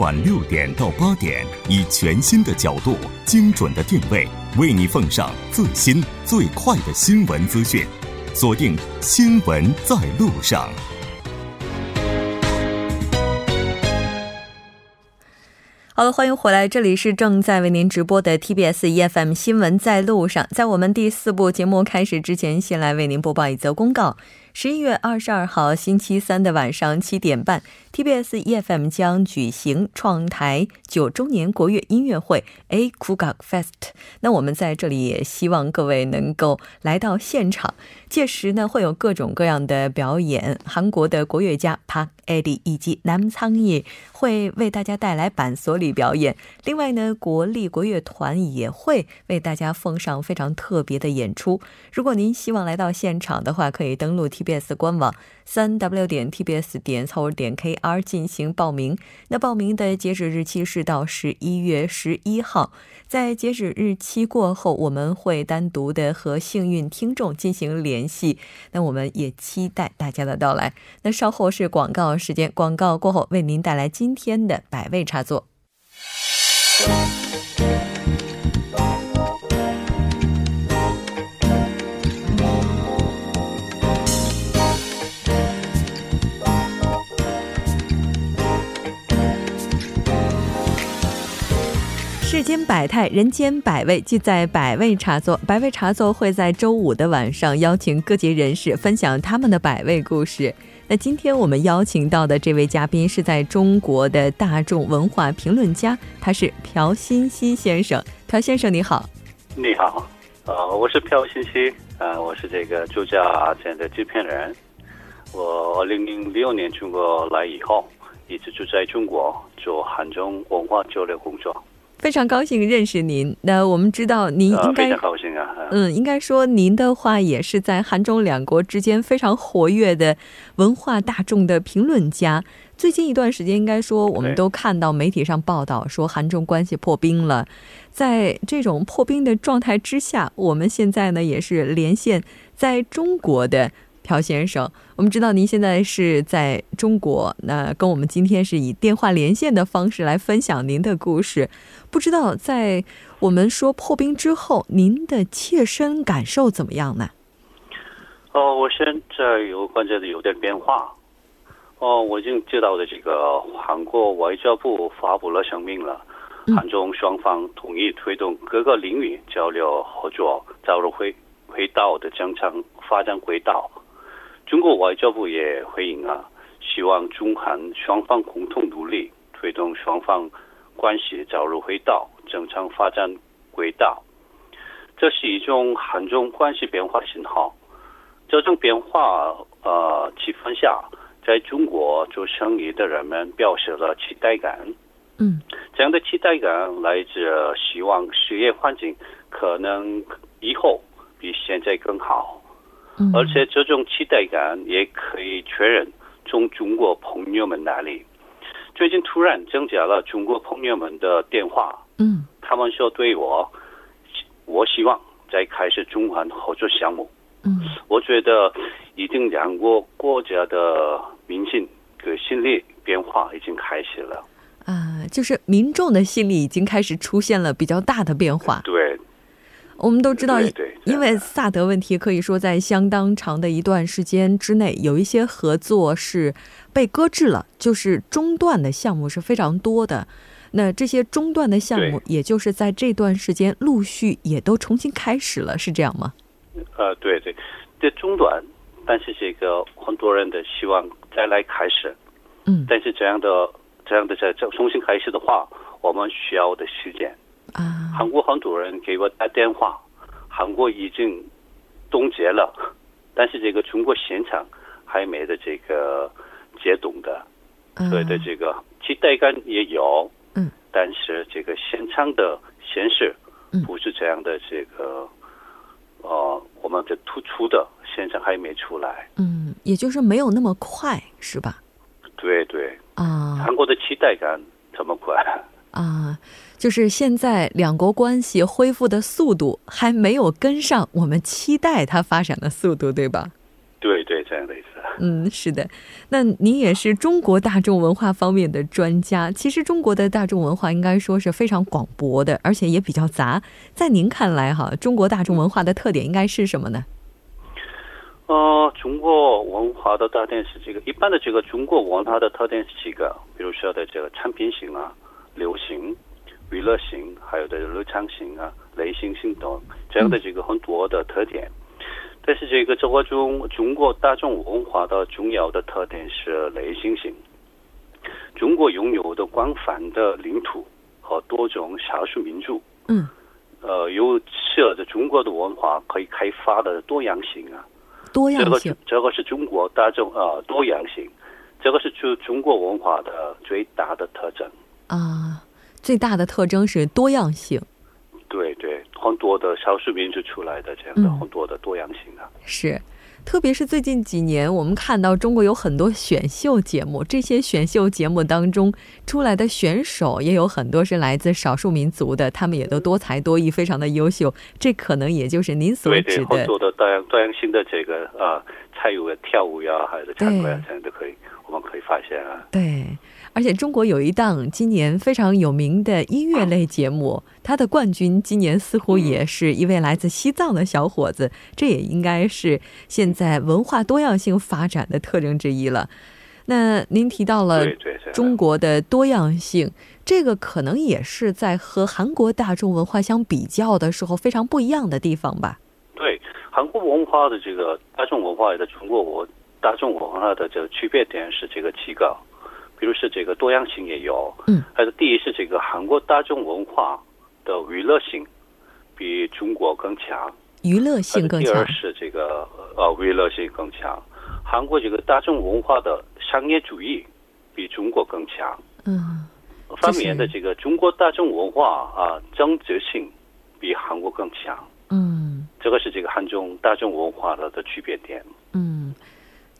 晚六点到八点，以全新的角度、精准的定位，为你奉上最新最快的新闻资讯。锁定《新闻在路上》。好了，欢迎回来，这里是正在为您直播的 TBS EFM 新闻在路上。在我们第四部节目开始之前，先来为您播报一则公告。十一月二十二号星期三的晚上七点半，TBS EFM 将举行创台九周年国乐音乐会 A Kugak Fest。那我们在这里也希望各位能够来到现场。届时呢，会有各种各样的表演，韩国的国乐家 Park Eddie 以及南仓野会为大家带来板索里表演。另外呢，国立国乐团也会为大家奉上非常特别的演出。如果您希望来到现场的话，可以登录 TBS 官网三 w 点 tbs 点 c 点 kr 进行报名。那报名的截止日期是到十一月十一号。在截止日期过后，我们会单独的和幸运听众进行联系。那我们也期待大家的到来。那稍后是广告时间，广告过后为您带来今天的百味插座。间百态，人间百味，就在百味茶座。百味茶座会在周五的晚上邀请各界人士分享他们的百味故事。那今天我们邀请到的这位嘉宾是在中国的大众文化评论家，他是朴新熙先生。朴先生你好，你好，呃，我是朴新熙，呃，我是这个朱家县的制片人。我二零零六年中国来以后，一直住在中国做汉中文化交流工作。非常高兴认识您。那我们知道您应该非常高兴啊。嗯，应该说您的话也是在韩中两国之间非常活跃的文化大众的评论家。最近一段时间，应该说我们都看到媒体上报道说韩中关系破冰了。在这种破冰的状态之下，我们现在呢也是连线在中国的。朴先生，我们知道您现在是在中国，那跟我们今天是以电话连线的方式来分享您的故事。不知道在我们说破冰之后，您的切身感受怎么样呢？哦，我现在有感觉有点变化。哦，我已经接到的这个韩国外交部发布了声明了，韩中双方同意推动各个领域交流合作，走入回回到的正常发展轨道。中国外交部也回应啊，希望中韩双方共同努力，推动双方关系早日回到正常发展轨道。这是一种韩中关系变化的信号。这种变化呃气氛下，在中国做生意的人们表示了期待感。嗯，这样的期待感来自希望事业环境可能以后比现在更好。而且这种期待感也可以确认从中国朋友们那里。最近突然增加了中国朋友们的电话，嗯，他们说对我，我希望再开始中韩合作项目。嗯，我觉得已经两国国家的民心的心理变化已经开始了。啊，就是民众的心理已经开始出现了比较大的变化。对。我们都知道，因为萨德问题，可以说在相当长的一段时间之内，有一些合作是被搁置了，就是中断的项目是非常多的。那这些中断的项目，也就是在这段时间陆续也都重新开始了，是这样吗？呃，对对，这中断，但是这个很多人的希望再来开始。嗯，但是这样的这样的再重新开始的话，我们需要的时间。啊！韩国很多人给我打电话，韩国已经冻结了，但是这个中国现场还没的这个解冻的，所以的这个期待感也有，嗯，但是这个现场的显示不是这样的，这个呃，我们的突出的现场还没出来，嗯，也就是没有那么快，是吧？对对。啊，韩国的期待感这么快啊。就是现在两国关系恢复的速度还没有跟上我们期待它发展的速度，对吧？对对，这样的意思。嗯，是的。那您也是中国大众文化方面的专家。其实中国的大众文化应该说是非常广博的，而且也比较杂。在您看来，哈，中国大众文化的特点应该是什么呢？呃，中国文化的特点是这个，一般的这个中国文化的特点是几个，比如说的这个产品型啊、流行、娱乐性，还有的日常性啊、类型性等这样的这个很多的特点。但是这个中国中中国大众文化的重要的特点是类型性。中国拥有的广泛的领土和多种少数民族，嗯，呃，有使得中国的文化可以开发的多样性啊。多样性，这个是中国大众呃多样性，这个是中中国文化的最大的特征啊。最大的特征是多样性。对对，很多的少数民族出来的这样的很多的多样性啊。是，特别是最近几年，我们看到中国有很多选秀节目，这些选秀节目当中出来的选手也有很多是来自少数民族的，他们也都多才多艺，非常的优秀。这可能也就是您所指的很多的多样多样性的这个啊，参与跳舞呀，还是唱歌呀，这样都可以，我们可以发现啊。对。而且中国有一档今年非常有名的音乐类节目，它的冠军今年似乎也是一位来自西藏的小伙子，这也应该是现在文化多样性发展的特征之一了。那您提到了中国的多样性，这个可能也是在和韩国大众文化相比较的时候非常不一样的地方吧？对，韩国文化的这个大众文化的中国文大众文化的这个区别点是这个几个。比如是这个多样性也有，嗯，还是第一是这个韩国大众文化的娱乐性比中国更强，娱乐性更强。第二是这个呃娱乐性更强，韩国这个大众文化的商业主义比中国更强，嗯，方面的这个中国大众文化啊增值性比韩国更强，嗯，这个是这个韩中大众文化的的区别点，嗯。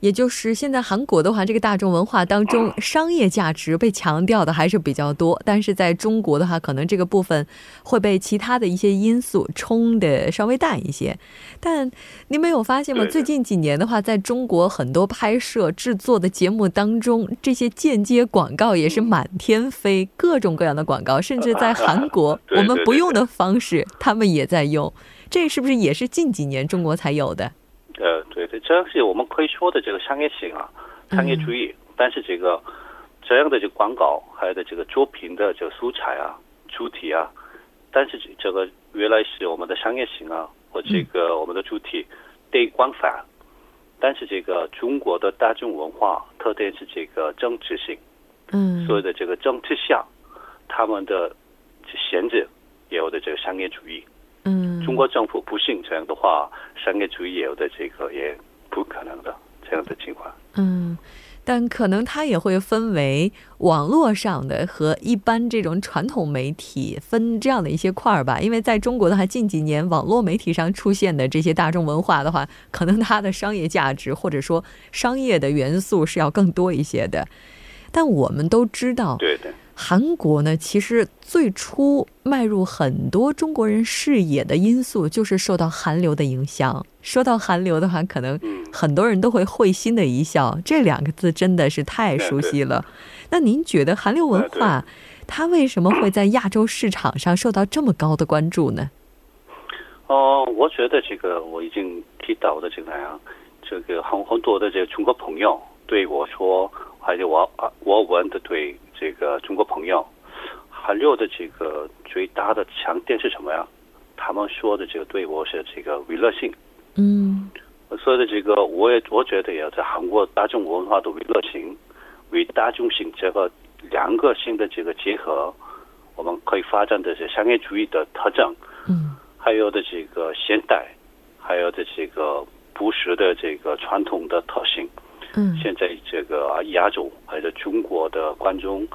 也就是现在韩国的话，这个大众文化当中，商业价值被强调的还是比较多。但是在中国的话，可能这个部分会被其他的一些因素冲的稍微淡一些。但您没有发现吗？最近几年的话，在中国很多拍摄制作的节目当中，这些间接广告也是满天飞，各种各样的广告，甚至在韩 国我们不用的方式，他们也在用。这是不是也是近几年中国才有的？呃，对对，这是我们可以说的这个商业性啊，商业主义。但是这个这样的这个广告，还有的这个作品的这个素材啊、主题啊，但是这个原来是我们的商业性啊，和这个我们的主体对广泛。但是这个中国的大众文化特点是这个政治性，嗯，所有的这个政治下，他们的限制也有的这个商业主义。嗯，中国政府不信这样的话，商业主义有的这个也不可能的这样的情况。嗯，但可能它也会分为网络上的和一般这种传统媒体分这样的一些块儿吧。因为在中国的话，近几年网络媒体上出现的这些大众文化的话，可能它的商业价值或者说商业的元素是要更多一些的。但我们都知道，对对。韩国呢，其实最初迈入很多中国人视野的因素，就是受到韩流的影响。说到韩流的话，可能很多人都会会心的一笑，这两个字真的是太熟悉了。那您觉得韩流文化，它为什么会在亚洲市场上受到这么高的关注呢？哦，我觉得这个我已经提到的这个样，这个很很多的这个中国朋友对我说，还有我我问的对。这个中国朋友，韩流的这个最大的强点是什么呀？他们说的这个对我是这个娱乐性。嗯，所以的这个我也我觉得要在韩国大众文化的娱乐性与大众性这个两个性的这个结合，我们可以发展的是商业主义的特征。嗯，还有的这个现代，还有的这个不实的这个传统的特性。嗯，现在这个亚洲还是中国的观众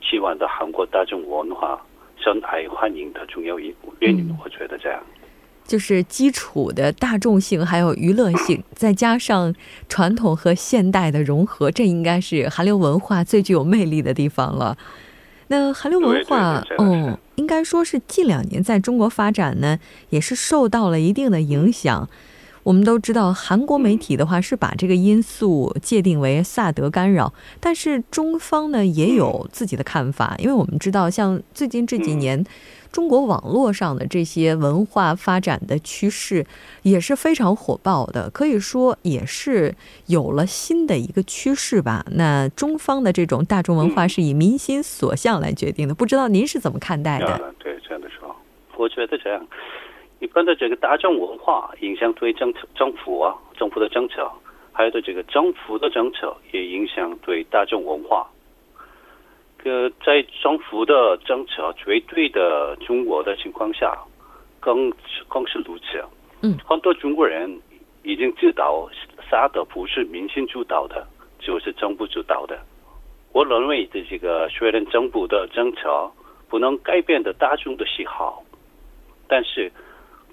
希望的韩国大众文化深爱欢迎的重要一原因，我觉得这样，就是基础的大众性还有娱乐性，再加上传统和现代的融合，这应该是韩流文化最具有魅力的地方了。那韩流文化，哦，应该说是近两年在中国发展呢，也是受到了一定的影响。我们都知道，韩国媒体的话是把这个因素界定为萨德干扰，但是中方呢也有自己的看法，因为我们知道，像最近这几年，中国网络上的这些文化发展的趋势也是非常火爆的，可以说也是有了新的一个趋势吧。那中方的这种大众文化是以民心所向来决定的，不知道您是怎么看待的？对，这样的说，我觉得这样。一般的这个大众文化影响对政策、政府啊，政府的政策，还有对这个政府的政策也影响对大众文化。呃，在政府的政策绝对的中国的情况下，更更是如此。嗯，很多中国人已经知道，啥的不是民心主导的，就是政府主导的。我认为的这个虽然政府的政策不能改变的大众的喜好，但是。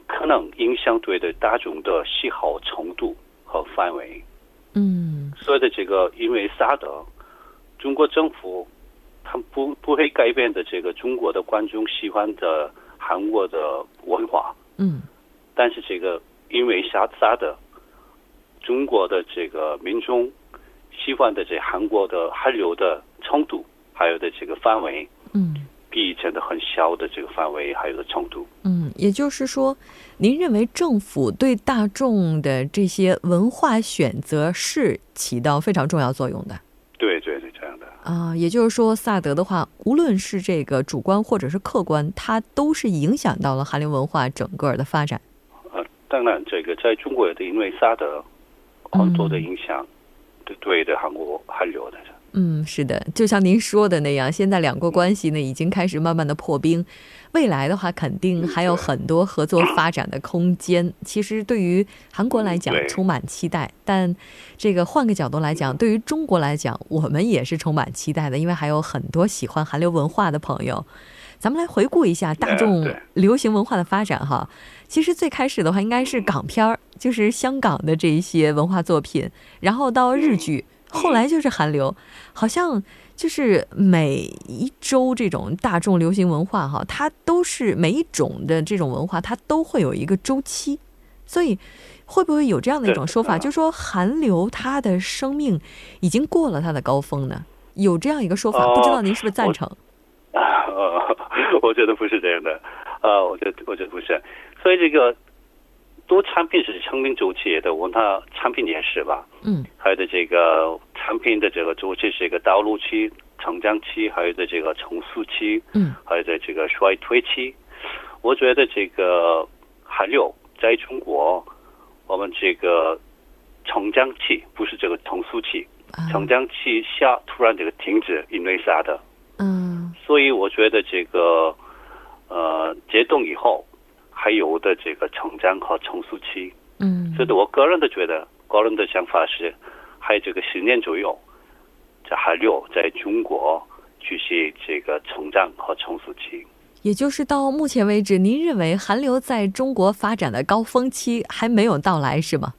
可能影响对的大众的喜好程度和范围。嗯，所以的这个，因为啥的，中国政府他不不会改变的这个中国的观众喜欢的韩国的文化。嗯，但是这个因为啥啥的，中国的这个民众喜欢的这韩国的韩流的程度，还有的这个范围。嗯。比以前的很小的这个范围还有个程度。嗯，也就是说，您认为政府对大众的这些文化选择是起到非常重要作用的。对对对，这样的。啊，也就是说，萨德的话，无论是这个主观或者是客观，它都是影响到了韩流文化整个的发展。呃，当然，这个在中国的因为萨德很多的影响，对对的韩国韩流的。嗯，是的，就像您说的那样，现在两国关系呢已经开始慢慢的破冰，未来的话肯定还有很多合作发展的空间。其实对于韩国来讲充满期待，但这个换个角度来讲，对于中国来讲，我们也是充满期待的，因为还有很多喜欢韩流文化的朋友。咱们来回顾一下大众流行文化的发展哈。其实最开始的话应该是港片儿，就是香港的这一些文化作品，然后到日剧。后来就是韩流，好像就是每一周这种大众流行文化哈，它都是每一种的这种文化，它都会有一个周期。所以会不会有这样的一种说法，就是说韩流它的生命已经过了它的高峰呢？有这样一个说法，不知道您是不是赞成？啊，我觉得不是这样的。啊，我觉得我觉得不是。所以这个。多产品是生命周期的，我问他产品也是吧？嗯，还有的这个产品的这个周期是一个道路期、成长期，还有的这个成熟期，嗯，还有的这个衰退期。我觉得这个还有在中国，我们这个成长期不是这个成熟期，成长期下突然这个停止，因为啥的？嗯，所以我觉得这个呃解冻以后。还有的这个成长和成熟期，嗯，所以我个人的觉得，个人的想法是，还有这个十年左右，这还有在中国继续这个成长和成熟期。也就是到目前为止，您认为韩流在中国发展的高峰期还没有到来，是吗？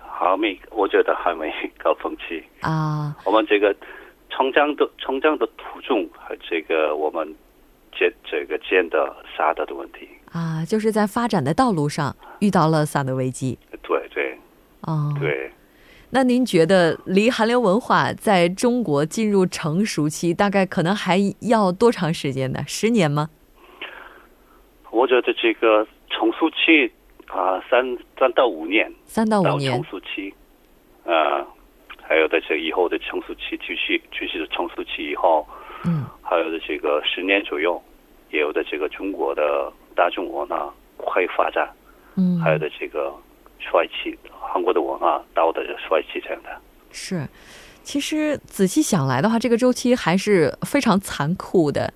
还没，我觉得还没高峰期啊。我们这个成长的成长的途中和这个我们见这个见的啥的的问题。啊，就是在发展的道路上遇到了萨德危机。对对，哦，对。那您觉得离韩流文化在中国进入成熟期，大概可能还要多长时间呢？十年吗？我觉得这个成熟期啊，三三到五年。三到五年。成熟期，啊，还有的这以后的成熟期，继续继续的成熟期以后，嗯，还有的这个十年左右，也有的这个中国的。大众文化快发展，嗯，还有的这个帅气，韩国的文化到的帅气这样的。是，其实仔细想来的话，这个周期还是非常残酷的。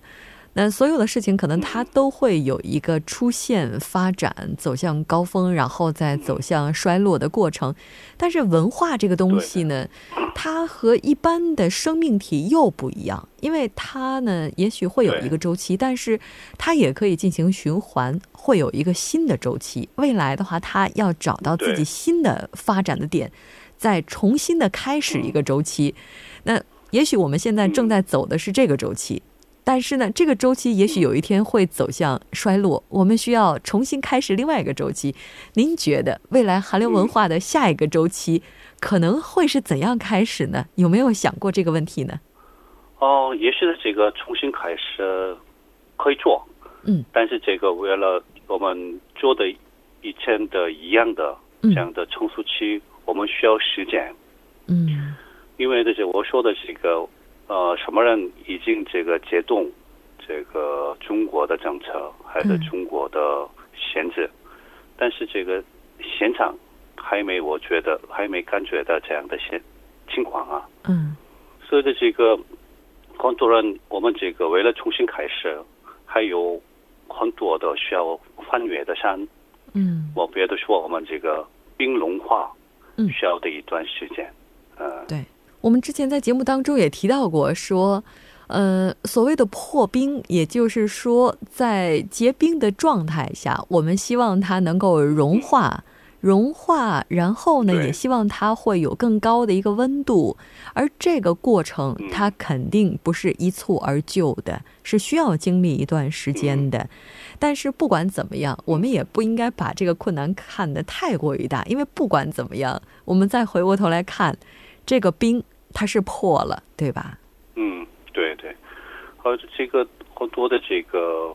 那所有的事情可能它都会有一个出现、发展、走向高峰，然后再走向衰落的过程。但是文化这个东西呢，它和一般的生命体又不一样，因为它呢也许会有一个周期，但是它也可以进行循环，会有一个新的周期。未来的话，它要找到自己新的发展的点，再重新的开始一个周期。那也许我们现在正在走的是这个周期。但是呢，这个周期也许有一天会走向衰落，我们需要重新开始另外一个周期。您觉得未来韩流文化的下一个周期可能会是怎样开始呢？有没有想过这个问题呢？哦，也许这个重新开始可以做，嗯，但是这个为了我们做的以前的一样的这样的成熟期，我们需要时间，嗯，因为这些我说的这个。呃，什么人已经这个解冻这个中国的政策，还是中国的限制？但是这个现场还没，我觉得还没感觉到这样的现情况啊。嗯。所以的这个很多人，我们这个为了重新开始，还有很多的需要翻越的山。嗯。我别的说，我们这个冰融化，嗯，需要的一段时间。嗯，对。我们之前在节目当中也提到过，说，呃，所谓的破冰，也就是说，在结冰的状态下，我们希望它能够融化，融化，然后呢，也希望它会有更高的一个温度，而这个过程它肯定不是一蹴而就的，是需要经历一段时间的。但是不管怎么样，我们也不应该把这个困难看得太过于大，因为不管怎么样，我们再回过头来看这个冰。它是破了，对吧？嗯，对对，而这个很多的这个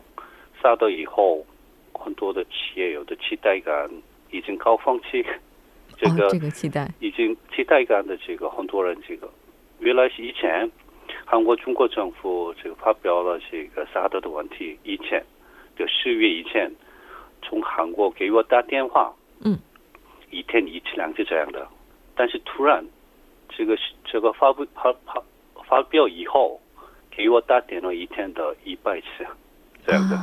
萨德以后，很多的企业有的期待感已经高峰期，这个这个期待已经期待感的这个很多人这个，原来是以前韩国中国政府这个发表了这个萨德的问题，以前就十月以前从韩国给我打电话，嗯，一天一次两次这样的，但是突然。这个这个发布发发发表以后，给我打电了一天的一百次，这样的，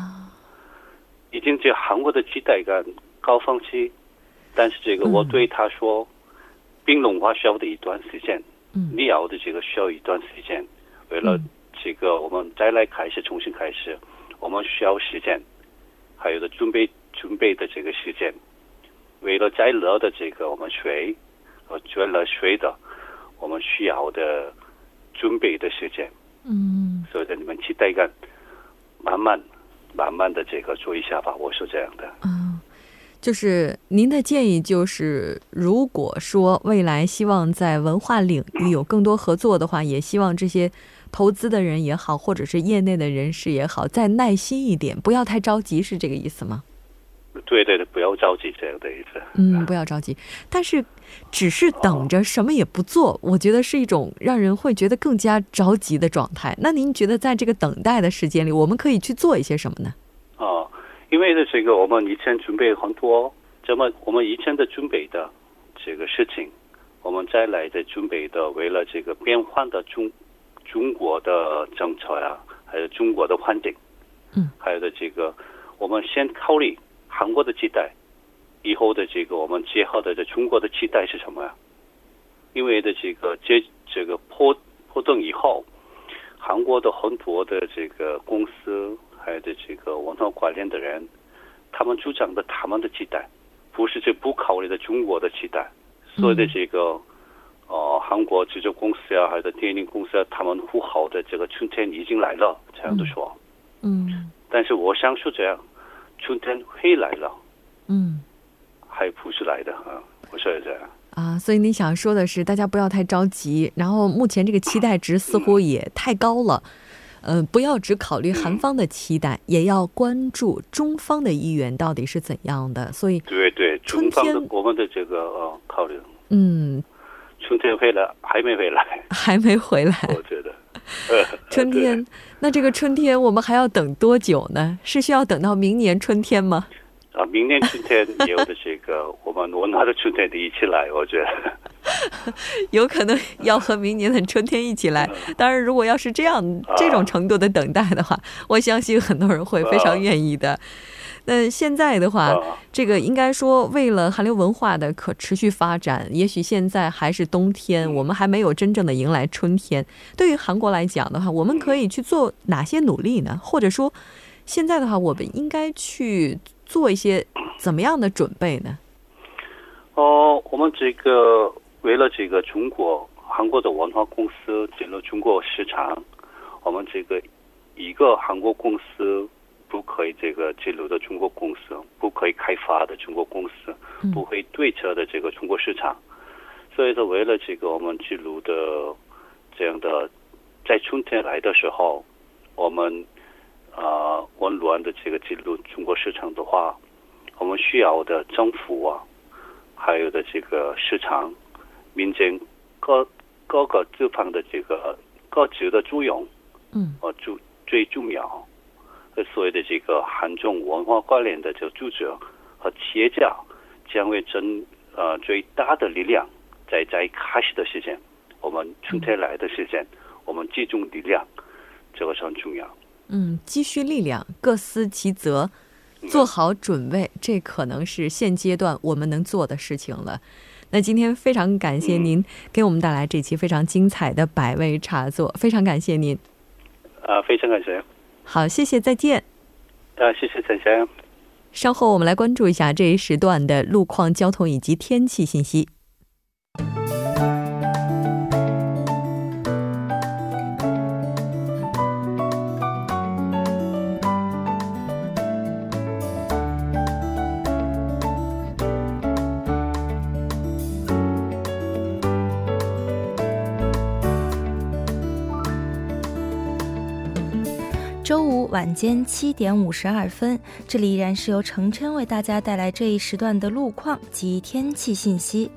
已经这韩国的期待感高峰期，但是这个我对他说，冰融化需要的一段时间，你要的这个需要一段时间，为了这个我们再来开始重新开始，我们需要时间，还有的准备准备的这个时间，为了再热的这个我们水，呃，为了水的。我们需要的准备的时间，嗯，所以你们期待感，慢慢、慢慢的这个做一下吧。我是这样的，嗯，就是您的建议就是，如果说未来希望在文化领域有更多合作的话，也希望这些投资的人也好，或者是业内的人士也好，再耐心一点，不要太着急，是这个意思吗？对对对，不要着急，这样的意思。嗯，不要着急，但是只是等着什么也不做，我觉得是一种让人会觉得更加着急的状态。那您觉得在这个等待的时间里，我们可以去做一些什么呢？啊，因为的这个我们以前准备很多，这么我们以前的准备的这个事情，我们再来的准备的，为了这个变换的中中国的政策呀，还有中国的环境，嗯，还有的这个，我们先考虑。韩国的期待，以后的这个我们结合的这中国的期待是什么呀？因为的这个这这个破破洞以后，韩国的很多的这个公司，还有的这个文化关联的人，他们主张的他们的期待，不是这不考虑的中国的期待。所有的这个呃韩国制作公司啊，还有电影公司啊，他们呼号的这个春天已经来了，这样的说。嗯。但是我想说这样。春天会来了，嗯，还不是来的啊？我说这样啊，所以你想说的是，大家不要太着急。然后目前这个期待值似乎也太高了，嗯，不要只考虑韩方的期待，也要关注中方的意愿到底是怎样的。所以，对对，中方的我们的这个呃考虑，嗯，春天回来还没回来，还没回来，我觉得。春天，那这个春天我们还要等多久呢？是需要等到明年春天吗？啊，明年春天有的这个，我们我拿着春天的一起来，我觉得 有可能要和明年的春天一起来。当然，如果要是这样这种程度的等待的话，我相信很多人会非常愿意的。那现在的话，这个应该说，为了韩流文化的可持续发展，也许现在还是冬天，我们还没有真正的迎来春天。对于韩国来讲的话，我们可以去做哪些努力呢？或者说，现在的话，我们应该去做一些怎么样的准备呢？哦，我们这个为了这个中国韩国的文化公司进入中国市场，我们这个一个韩国公司不可以这个进入的中国公司，不可以开发的中国公司，不会对策的这个中国市场。所以说，为了这个我们记录的这样的，在春天来的时候，我们啊温暖的这个进入中国市场的话，我们需要的政府啊，还有的这个市场、民间各各个地方的这个各自的作用，嗯，呃，最最重要，所谓的这个韩中文化关联的这个组织和企业家将会争呃最大的力量，在在开始的时间，我们春天来的时间，我们集中力量，这个是很重要。嗯，积蓄力量，各司其责，做好准备，这可能是现阶段我们能做的事情了。那今天非常感谢您给我们带来这期非常精彩的百味茶座，非常感谢您。啊，非常感谢。好，谢谢，再见。啊，谢谢陈先生。稍后我们来关注一下这一时段的路况、交通以及天气信息。周五晚间七点五十二分，这里依然是由程琛为大家带来这一时段的路况及天气信息。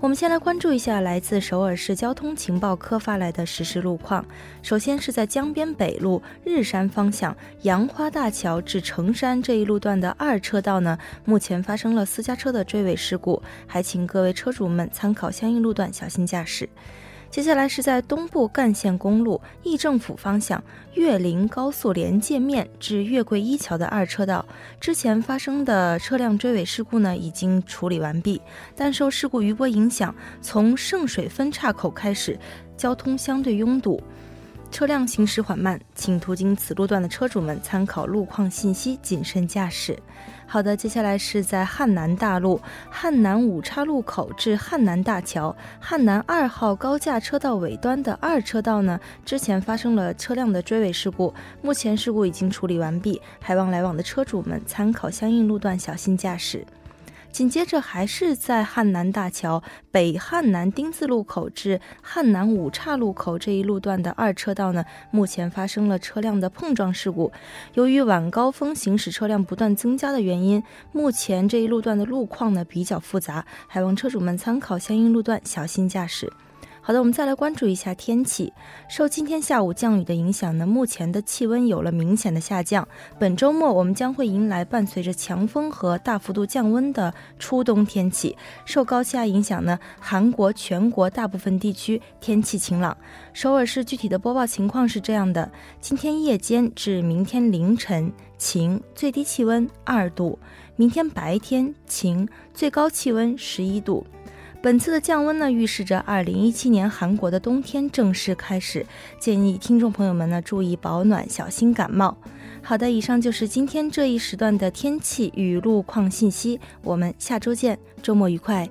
我们先来关注一下来自首尔市交通情报科发来的实时路况。首先是在江边北路日山方向杨花大桥至城山这一路段的二车道呢，目前发生了私家车的追尾事故，还请各位车主们参考相应路段，小心驾驶。接下来是在东部干线公路议政府方向岳林高速连界面至岳桂一桥的二车道，之前发生的车辆追尾事故呢已经处理完毕，但受事故余波影响，从圣水分岔口开始，交通相对拥堵。车辆行驶缓慢，请途经此路段的车主们参考路况信息，谨慎驾驶。好的，接下来是在汉南大路汉南五岔路口至汉南大桥汉南二号高架车道尾端的二车道呢，之前发生了车辆的追尾事故，目前事故已经处理完毕，还望来往的车主们参考相应路段，小心驾驶。紧接着还是在汉南大桥北汉南丁字路口至汉南五岔路口这一路段的二车道呢，目前发生了车辆的碰撞事故。由于晚高峰行驶车辆不断增加的原因，目前这一路段的路况呢比较复杂，还望车主们参考相应路段，小心驾驶。好的，我们再来关注一下天气。受今天下午降雨的影响呢，目前的气温有了明显的下降。本周末我们将会迎来伴随着强风和大幅度降温的初冬天气。受高气压影响呢，韩国全国大部分地区天气晴朗。首尔市具体的播报情况是这样的：今天夜间至明天凌晨晴，最低气温二度；明天白天晴，最高气温十一度。本次的降温呢，预示着二零一七年韩国的冬天正式开始。建议听众朋友们呢注意保暖，小心感冒。好的，以上就是今天这一时段的天气与路况信息。我们下周见，周末愉快。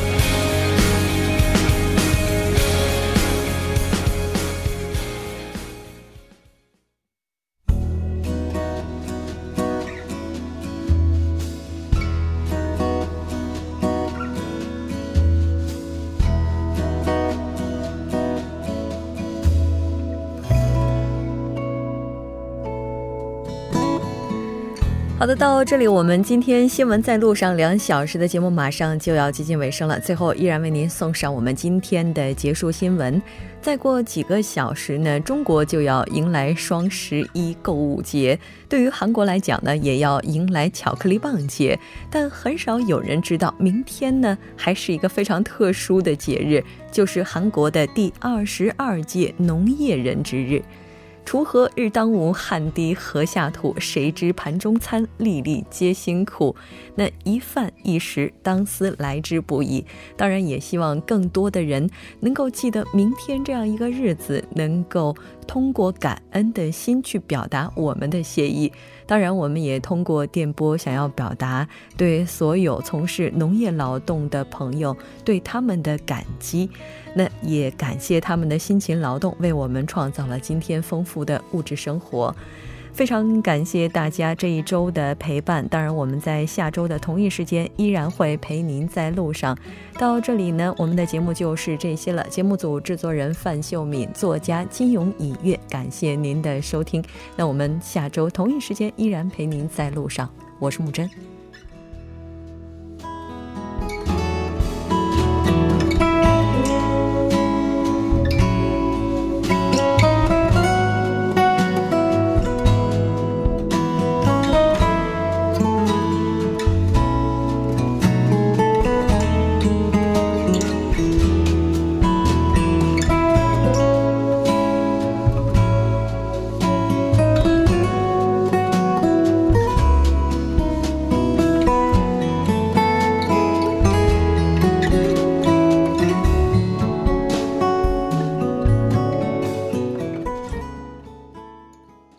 到这里我们今天新闻在路上两小时的节目马上就要接近尾声了。最后依然为您送上我们今天的结束新闻。再过几个小时呢，中国就要迎来双十一购物节。对于韩国来讲呢，也要迎来巧克力棒节。但很少有人知道，明天呢还是一个非常特殊的节日，就是韩国的第二十二届农业人之日。锄禾日当午，汗滴禾下土。谁知盘中餐，粒粒皆辛苦。那一饭一食，当思来之不易。当然，也希望更多的人能够记得明天这样一个日子，能够通过感恩的心去表达我们的谢意。当然，我们也通过电波想要表达对所有从事农业劳动的朋友对他们的感激。那也感谢他们的辛勤劳动，为我们创造了今天丰富的物质生活。非常感谢大家这一周的陪伴。当然，我们在下周的同一时间依然会陪您在路上。到这里呢，我们的节目就是这些了。节目组制作人范秀敏，作家金勇以月，感谢您的收听。那我们下周同一时间依然陪您在路上。我是木真。